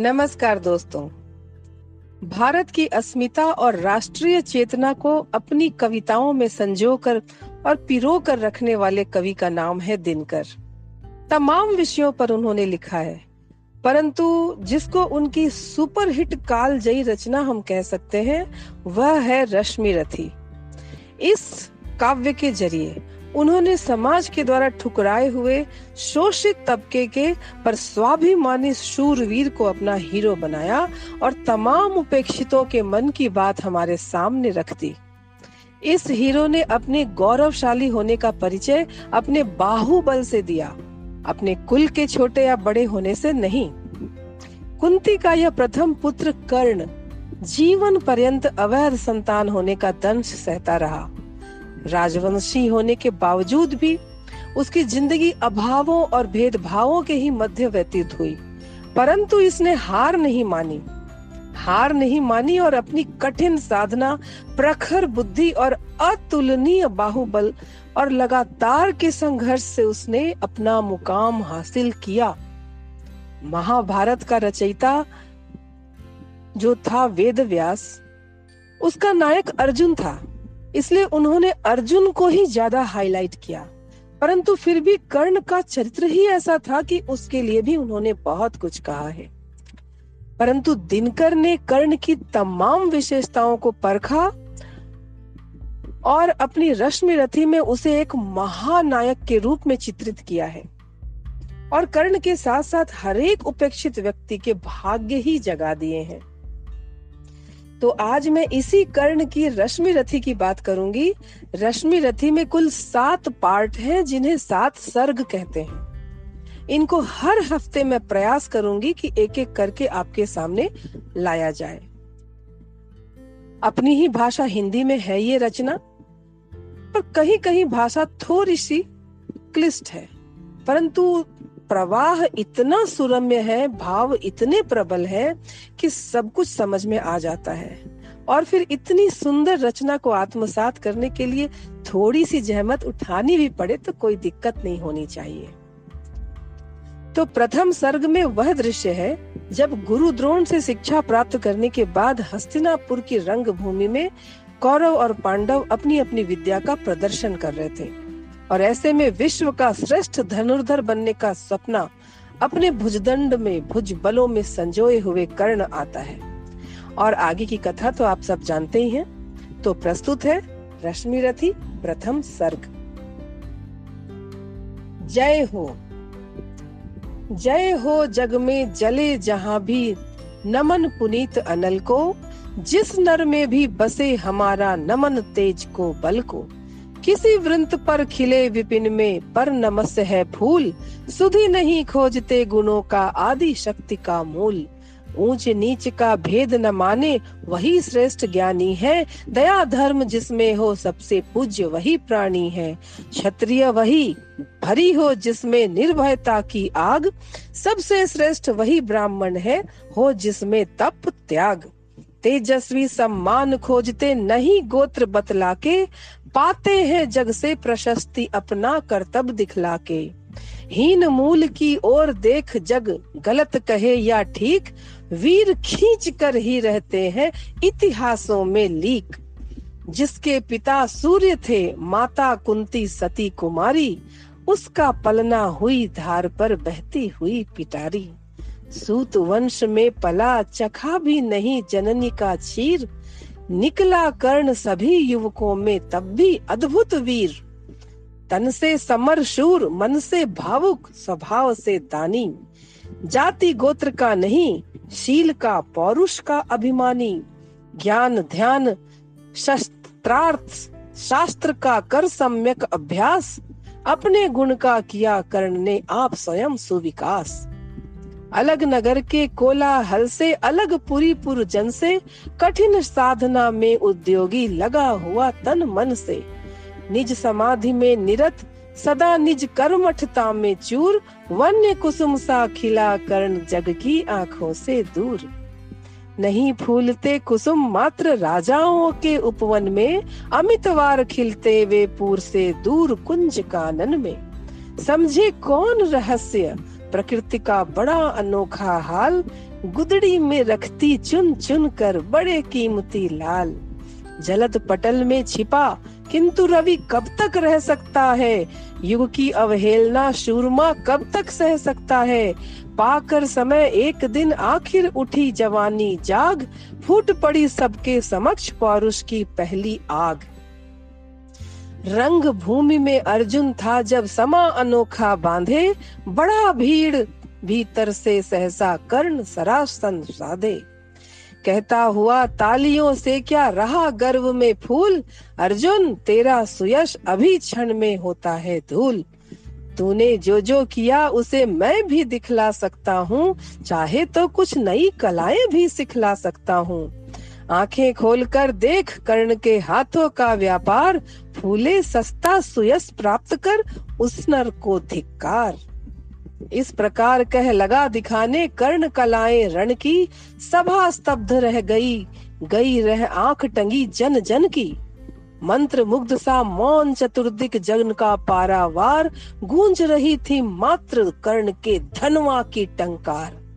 नमस्कार दोस्तों। भारत की अस्मिता और राष्ट्रीय चेतना को अपनी कविताओं में संजोकर और पिरो कर रखने वाले कवि का नाम है दिनकर। तमाम विषयों पर उन्होंने लिखा है। परंतु जिसको उनकी सुपरहिट काल जयी रचना हम कह सकते हैं, वह है रश्मि रथी। इस काव्य के ज़रिए उन्होंने समाज के द्वारा ठुकराए हुए शोषित तबके के पर स्वाभिमानी शूरवीर को अपना हीरो बनाया और तमाम उपेक्षितों के मन की बात हमारे सामने रख दी। इस हीरो ने अपने गौरवशाली होने का परिचय अपने बाहुबल से दिया, अपने कुल के छोटे या बड़े होने से नहीं। कुंती का यह प्रथम पुत्र कर्ण जीवन पर्यंत अवैध संतान होने का दंश सहता रहा। राजवंशी होने के बावजूद भी उसकी ज़िंदगी अभावों और भेदभावों के ही मध्य व्यतीत हुई। परंतु इसने हार नहीं मानी। हार नहीं मानी और अपनी कठिन साधना, प्रखर बुद्धि और अतुलनीय बाहुबल और लगातार के संघर्ष से उसने अपना मुकाम हासिल किया। महाभारत का रचयिता जो था वेद व्यास उसका नायक अर्जुन था। इसलिए उन्होंने अर्जुन को ही ज़्यादा हाईलाइट किया। परंतु फिर भी कर्ण का चरित्र ही ऐसा था कि उसके लिए भी उन्होंने बहुत कुछ कहा है। परंतु दिनकर ने कर्ण की तमाम विशेषताओं को परखा और अपनी रश्मि रथी में उसे एक महानायक के रूप में चित्रित किया है। और कर्ण के साथ साथ हरेक उपेक्षित व्यक्ति के भाग्य ही जगा दिए हैं। तो आज मैं इसी कर्ण की रश्मि रथी की बात करूँगी। रश्मि रथी में कुल सात पार्ट हैं, जिन्हें सात सर्ग कहते हैं। इनको हर हफ़्ते मैं प्रयास करूँगी कि एक एक करके आपके सामने लाया जाए। अपनी ही भाषा हिंदी में है ये रचना, पर कहीं कहीं भाषा थोड़ी सी क्लिष्ट है। परंतु प्रवाह इतना सुरम्य है, भाव इतने प्रबल है कि सब कुछ समझ में आ जाता है। और फिर इतनी सुंदर रचना को आत्मसात करने के लिए थोड़ी सी जहमत उठानी भी पड़े तो कोई दिक्कत नहीं होनी चाहिए। तो प्रथम सर्ग में वह दृश्य है, जब गुरु द्रोण से शिक्षा प्राप्त करने के बाद हस्तिनापुर की रंग भूमि में कौरव और पांडव अपनी अपनी विद्या का प्रदर्शन कर रहे थे। और ऐसे में विश्व का श्रेष्ठ धनुर्धर बनने का सपना अपने भुजदंड में, भुज बलों में संजोए हुए कर्ण आता है। और आगे की कथा तो आप सब जानते ही हैं। तो प्रस्तुत है रश्मि रथी, प्रथम सर्ग। जय हो। जय हो जग में जले जहाँ भी नमन पुनीत अनल को, जिस नर में भी बसे हमारा नमन तेज को बल को। किसी वृंत पर खिले विपिन में पर नमस्य है फूल। सुधी नहीं खोजते गुणों का आदि शक्ति का मूल। ऊंच नीच का भेद न माने वही श्रेष्ठ ज्ञानी है। दया धर्म जिसमें हो सबसे पूज्य वही प्राणी है। क्षत्रिय वही भरी हो जिसमें निर्भयता की आग। सबसे श्रेष्ठ वही ब्राह्मण है, हो जिसमें तप त्याग। तेजस्वी सम्मान खोजते नहीं गोत्र बतला के पाते हैं जग से प्रशस्ति अपना कर्तव्य दिखला के हीन मूल की ओर देख जग गलत कहे या ठीक, वीर खींच कर ही रहते हैं इतिहासों में लीक। जिसके पिता सूर्य थे, माता कुंती सती कुमारी, उसका पलना हुई धार पर बहती हुई पिटारी। सूत वंश में पला चखा भी नहीं जननी का चीर। निकला कर्ण सभी युवकों में तब भी अद्भुत वीर। तन से समर शूर, मन से भावुक, स्वभाव से दानी। जाति गोत्र का नहीं, शील का पौरुष का अभिमानी। ज्ञान ध्यान, शस्त्रार्थ, शास्त्र का कर सम्यक अभ्यास। अपने गुण का किया कर्ण ने आप स्वयं सुविकास। अलग नगर के कोलाहल से अलग पुरी पुर जन से कठिन साधना में उद्योगी लगा हुआ तन मन से। निज समाधि में निरत, सदा निज कर्मठता में चूर, वन्य कुसुम सा खिला कर्ण जग की आँखों से दूर। नहीं फूलते कुसुम मात्र राजाओं के उपवन में अमितवार खिलते वे पूर से दूर कुंज कानन में। समझे कौन रहस्य? प्रकृति का बड़ा अनोखा हाल, गुदड़ी में रखती चुन चुन कर बड़े कीमती लाल। जलद पटल में छिपा, किंतु रवि कब तक रह सकता है? युग की अवहेलना शूरमा कब तक सह सकता है? पाकर समय एक दिन आखिर उठी जवानी जाग, फूट पड़ी सबके समक्ष पौरुष की पहली आग। रंग भूमि में अर्जुन था जब समा अनोखा बांधे, बड़ा भीड़ भीतर से सहसा कर्ण सरासन साधे। कहता हुआ, तालियों से क्या रहा गर्व में फूल? अर्जुन, तेरा सुयश अभी क्षण में होता है धूल। तूने जो जो किया, उसे मैं भी दिखला सकता हूँ, चाहे तो कुछ नई कलाएँ भी सिखला सकता हूँ। आँखें खोलकर देख कर्ण के हाथों का व्यापार, फूले सस्ता सुयस प्राप्त कर उस नर को धिक्कार। इस प्रकार कह लगा दिखाने कर्ण कलाएँ रण की, सभा स्तब्ध रह गई गई रह आँख टंगी जन जन की। मंत्र मुग्ध सा मौन चतुर्दिक जगन का पारावार, गूंज रही थी मात्र कर्ण के धनवा की टंकार।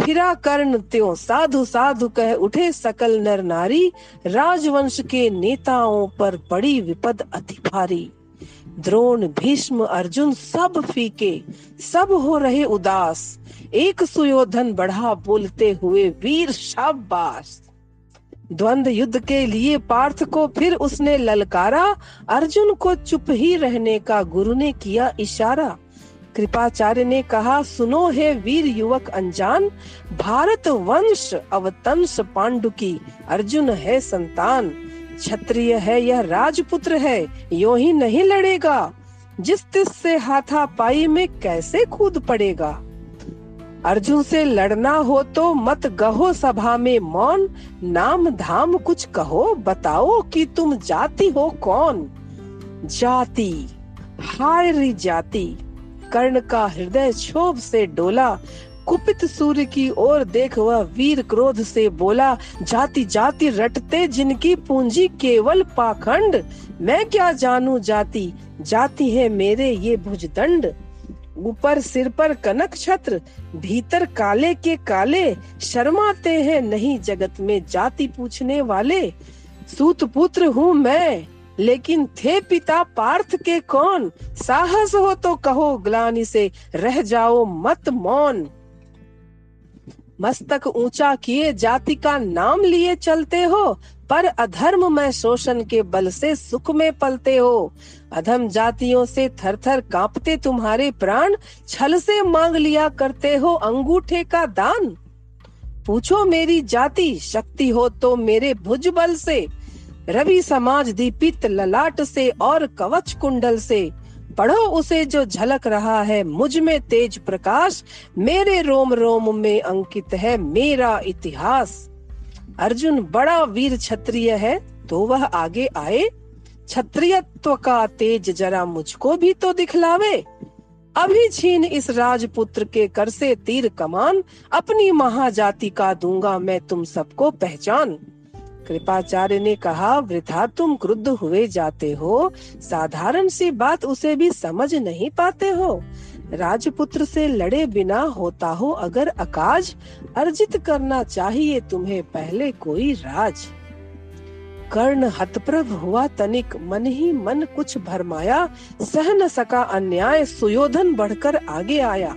फिरा कर्ण त्यो साधु साधु कह उठे सकल नर नारी, राजवंश के नेताओं पर पड़ी विपद अति भारी द्रोण, भीष्म, अर्जुन सब फीके, सब हो रहे उदास। एक सुयोधन बढ़ा बोलते हुए वीर शाबाश। द्वंद युद्ध के लिए पार्थ को फिर उसने ललकारा, अर्जुन को चुप ही रहने का गुरु ने किया इशारा। कृपाचार्य ने कहा, सुनो है वीर युवक अनजान, भारत वंश अवतंश पांडु की, अर्जुन है संतान। क्षत्रिय है यह राजपुत्र है, यो ही नहीं लड़ेगा। जिस तिस से हाथा पाई में कैसे कूद पड़ेगा? अर्जुन से लड़ना हो तो मत गहो सभा में मौन। नाम धाम कुछ कहो, बताओ कि तुम जाति हो कौन? जाति हाय री जाति। कर्ण का हृदय क्षोभ से डोला। कुपित सूर्य की ओर देख वह वीर क्रोध से बोला, जाति जाति रटते जिनकी पूंजी केवल पाखंड। मैं क्या जानू जाति? जाति है मेरे ये भुजदंड। ऊपर सिर पर कनक छत्र, भीतर काले के काले। शर्माते हैं नहीं जगत में जाति पूछने वाले। सूत पुत्र हूँ मैं लेकिन थे पिता पार्थ के कौन? साहस हो तो कहो ग्लानी से, रह जाओ मत मौन। मस्तक ऊँचा किए जाति का नाम लिए चलते हो, पर अधर्म में शोषण के बल से सुख में पलते हो। अधम जातियों से थर थर कांपते तुम्हारे प्राण, छल से मांग लिया करते हो अंगूठे का दान। पूछो मेरी जाति, शक्ति हो तो मेरे भुज बल से। रवि समाज दीपित ललाट से और कवच कुंडल से। पढ़ो उसे जो झलक रहा है, मुझमें तेज प्रकाश। मेरे रोम रोम में अंकित है मेरा इतिहास। अर्जुन बड़ा वीर क्षत्रिय है तो वह आगे आए। क्षत्रियत्व का तेज जरा मुझको भी तो दिखलावे। अभी छीन इस राजपुत्र के कर से तीर कमान। अपनी महाजाति का दूँगा मैं तुम सबको पहचान। कृपाचार्य ने कहा, वृथा तुम क्रुद्ध हुए जाते हो। साधारण सी बात उसे भी समझ नहीं पाते हो। राजपुत्र से लड़े बिना होता हो अगर अकाज, अर्जित करना चाहिए तुम्हें पहले कोई राज। कर्ण हतप्रभ हुआ तनिक, मन ही मन कुछ भरमाया। सह न सका अन्याय, सुयोधन बढ़कर आगे आया।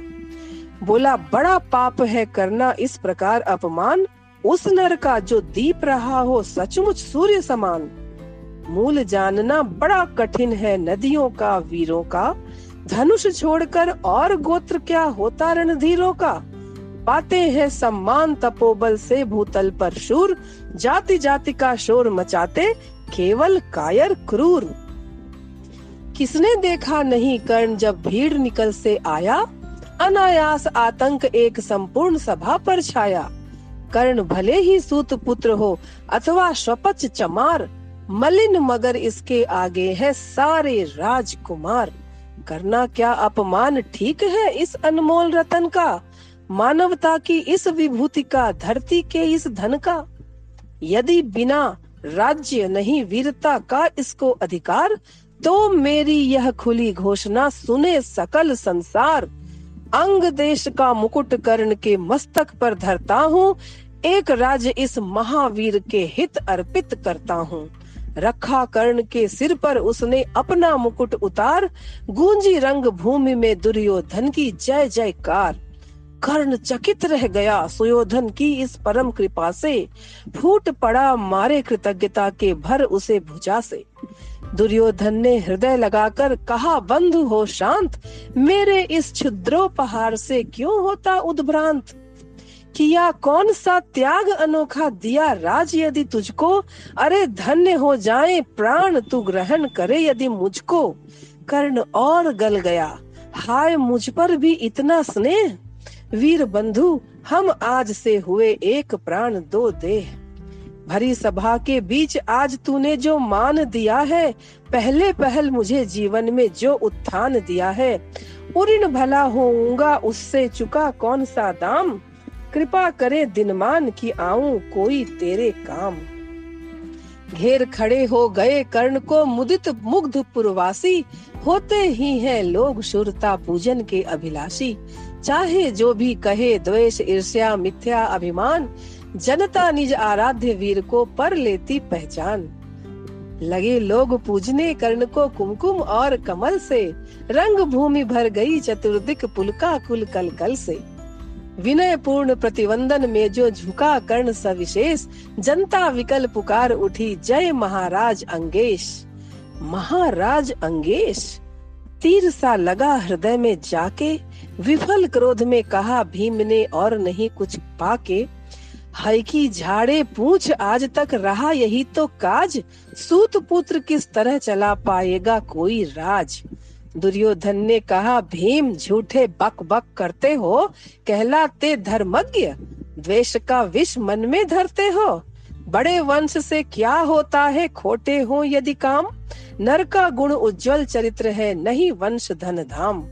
बोला, बड़ा पाप है करना इस प्रकार अपमान। उस नर का जो दीप रहा हो सचमुच सूर्य समान। मूल जानना बड़ा कठिन है नदियों का, वीरों का। धनुष छोड़कर और गोत्र क्या होता रणधीरों का? पाते हैं सम्मान तपोबल से भूतल पर शूर। जाति जाति का शोर मचाते केवल कायर क्रूर। किसने देखा नहीं कर्ण जब भीड़ निकल से आया? अनायास आतंक एक संपूर्ण सभा पर छाया। कर्ण भले ही सूत पुत्र हो अथवा स्वपच चमार, मलिन मगर इसके आगे है सारे राजकुमार। करना क्या अपमान ठीक है इस अनमोल रतन का? मानवता की इस विभूति का, धरती के इस धन का? यदि बिना राज्य नहीं वीरता का इसको अधिकार तो मेरी यह खुली घोषणा सुने सकल संसार। अंग देश का मुकुट कर्ण के मस्तक पर धरता हूँ। एक राज्य इस महावीर के हित अर्पित करता हूँ। रखा कर्ण के सिर पर उसने अपना मुकुट उतार। गूंजी रंग भूमि में दुर्योधन की जय जयकार। कर्ण चकित रह गया सुयोधन की इस परम कृपा से। फूट पड़ा मारे कृतज्ञता के भर उसे भुजा से। दुर्योधन ने हृदय लगाकर कहा, बंधु हो शांत, मेरे इस क्षुद्रोपहार से क्यों होता उद्भ्रांत? किया कौन सा त्याग अनोखा दिया राज यदि तुझको? अरे धन्य हो जाए, प्राण तू ग्रहण करे यदि मुझको। कर्ण और गल गया, हाय, मुझ पर भी इतना स्नेह? वीर बंधु, हम आज से हुए एक प्राण दो देह। भरी सभा के बीच आज तूने जो मान दिया है, पहले पहल मुझे जीवन में जो उत्थान दिया है उऋण भला होऊँगा उससे चुका कौन सा दाम? कृपा करे दिनमान की आऊँ कोई तेरे काम। घेर खड़े हो गए कर्ण को मुदित मुग्ध पुरवासी, होते ही हैं लोग शुरता पूजन के अभिलाषी। चाहे जो भी कहे द्वेष, ईर्ष्या, मिथ्या, अभिमान, जनता निज आराध्य वीर को पर लेती पहचान। लगे लोग पूजने कर्ण को कुमकुम और कमल से, रंग भूमि भर गई चतुर्दिक पुलका कुल कल कल से। विनय पूर्ण प्रतिवंदन में जो झुका कर्ण सविशेष, जनता विकल पुकार उठी जय महाराज अंगेश। महाराज अंगेश, तीर सा लगा हृदय में जाके विफल क्रोध में कहा, भीम ने और नहीं कुछ पाके। हई की झाड़े पूछ, आज तक रहा यही तो काज। सूत पुत्र किस तरह चला पाएगा कोई राज? दुर्योधन ने कहा, भीम, झूठे बक बक करते हो, कहलाते धर्मज्ञ। द्वेष का विष मन में धरते हो। बड़े वंश से क्या होता है, खोटे हो यदि काम। नर का गुण उज्जवल चरित्र है, नहीं वंश धन धाम।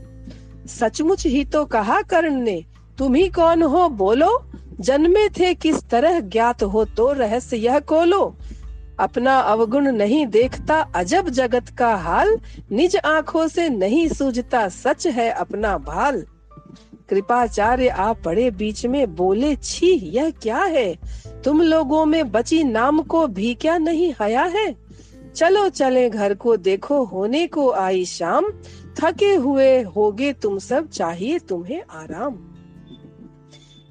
सचमुच ही तो कहा कर्ण ने, तुम ही कौन हो बोलो? जन्मे थे किस तरह ज्ञात हो तो रहस्य यह खोलो। अपना अवगुण नहीं देखता अजब जगत का हाल, निज आँखों से नहीं सूझता सच है अपना भाल। कृपाचार्य आ पड़े बीच में बोले, छी, यह क्या है? तुम लोगों में बची नाम को भी क्या नहीं हया है? चलो चले घर को देखो, होने को आई शाम। थके हुए होगे तुम सब, चाहिए तुम्हें आराम।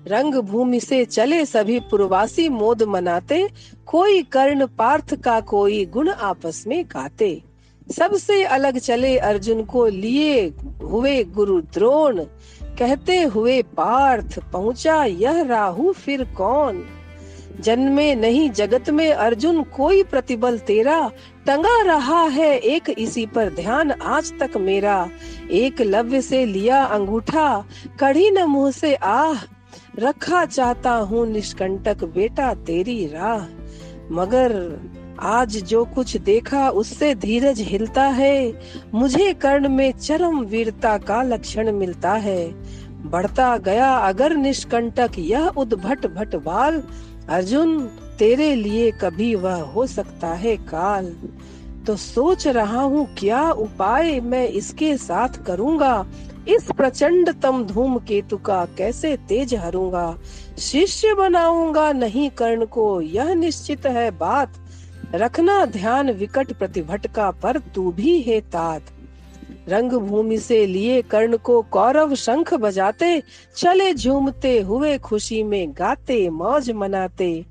रंग भूमि से चले सभी पुरवासी मोद मनाते, कोई कर्ण पार्थ का कोई गुण आपस में गाते। सबसे अलग चले अर्जुन को लिए हुए गुरु द्रोण, कहते हुए पार्थ, पहुँचा यह राहु फिर कौन? जन्मे नहीं जगत में अर्जुन कोई प्रतिबल तेरा टंगा रहा है एक इसी पर ध्यान। आज तक मेरा एक लव्य से लिया अंगूठा कड़ी न मुँह से आह, रखा चाहता हूँ निष्कंटक बेटा तेरी राह। मगर आज जो कुछ देखा उससे धीरज हिलता है। मुझे कर्ण में चरम वीरता का लक्षण मिलता है। बढ़ता गया अगर निष्कंटक, यह उद्भट भट बाल अर्जुन तेरे लिए कभी वह हो सकता है काल। तो सोच रहा हूँ, क्या उपाय मैं इसके साथ करूँगा? इस प्रचंड तम धूम केतु का कैसे तेज हरूँगा? शिष्य बनाऊँगा नहीं कर्ण को, यह निश्चित है बात। रखना ध्यान विकट प्रतिभटका पर तू भी है तात। रंग भूमि से लिए कर्ण को कौरव शंख बजाते, चले झूमते हुए खुशी में गाते, मौज मनाते।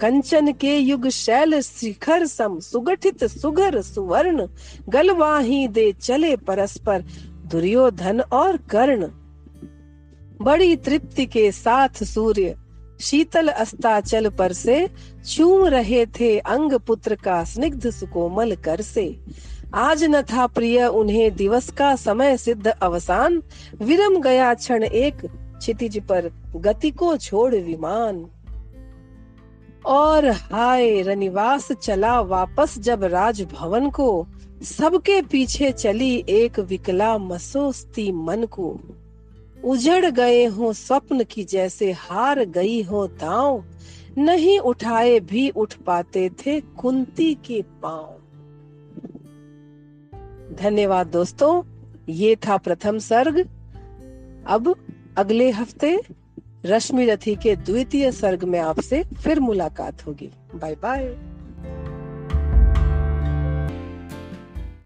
कंचन के युग शैल शिखर सम, सुगठित सुगर सुवर्ण, गलवाही दे चले परस्पर, दुर्योधन और कर्ण। बड़ी तृप्ति के साथ सूर्य, शीतल अस्ताचल पर से, चूम रहे थे अंग पुत्र का स्निग्ध सुकोमल कर से। आज न था प्रिय उन्हें दिवस का समय सिद्ध अवसान, विरम गया क्षण एक, क्षितिज पर गति को छोड़ विमान। और हाय, रनिवास चला वापस जब राजभवन को। सबके पीछे चली एक विकला मसोस्ती मन को। उजड़ गए हो स्वप्न की जैसे हार गई हो दांव। नहीं उठाए भी उठ पाते थे कुंती के पाँव। धन्यवाद दोस्तों, ये था प्रथम सर्ग। अब अगले हफ़्ते रश्मि रथी के द्वितीय सर्ग में आपसे फिर मुलाकात होगी। Bye bye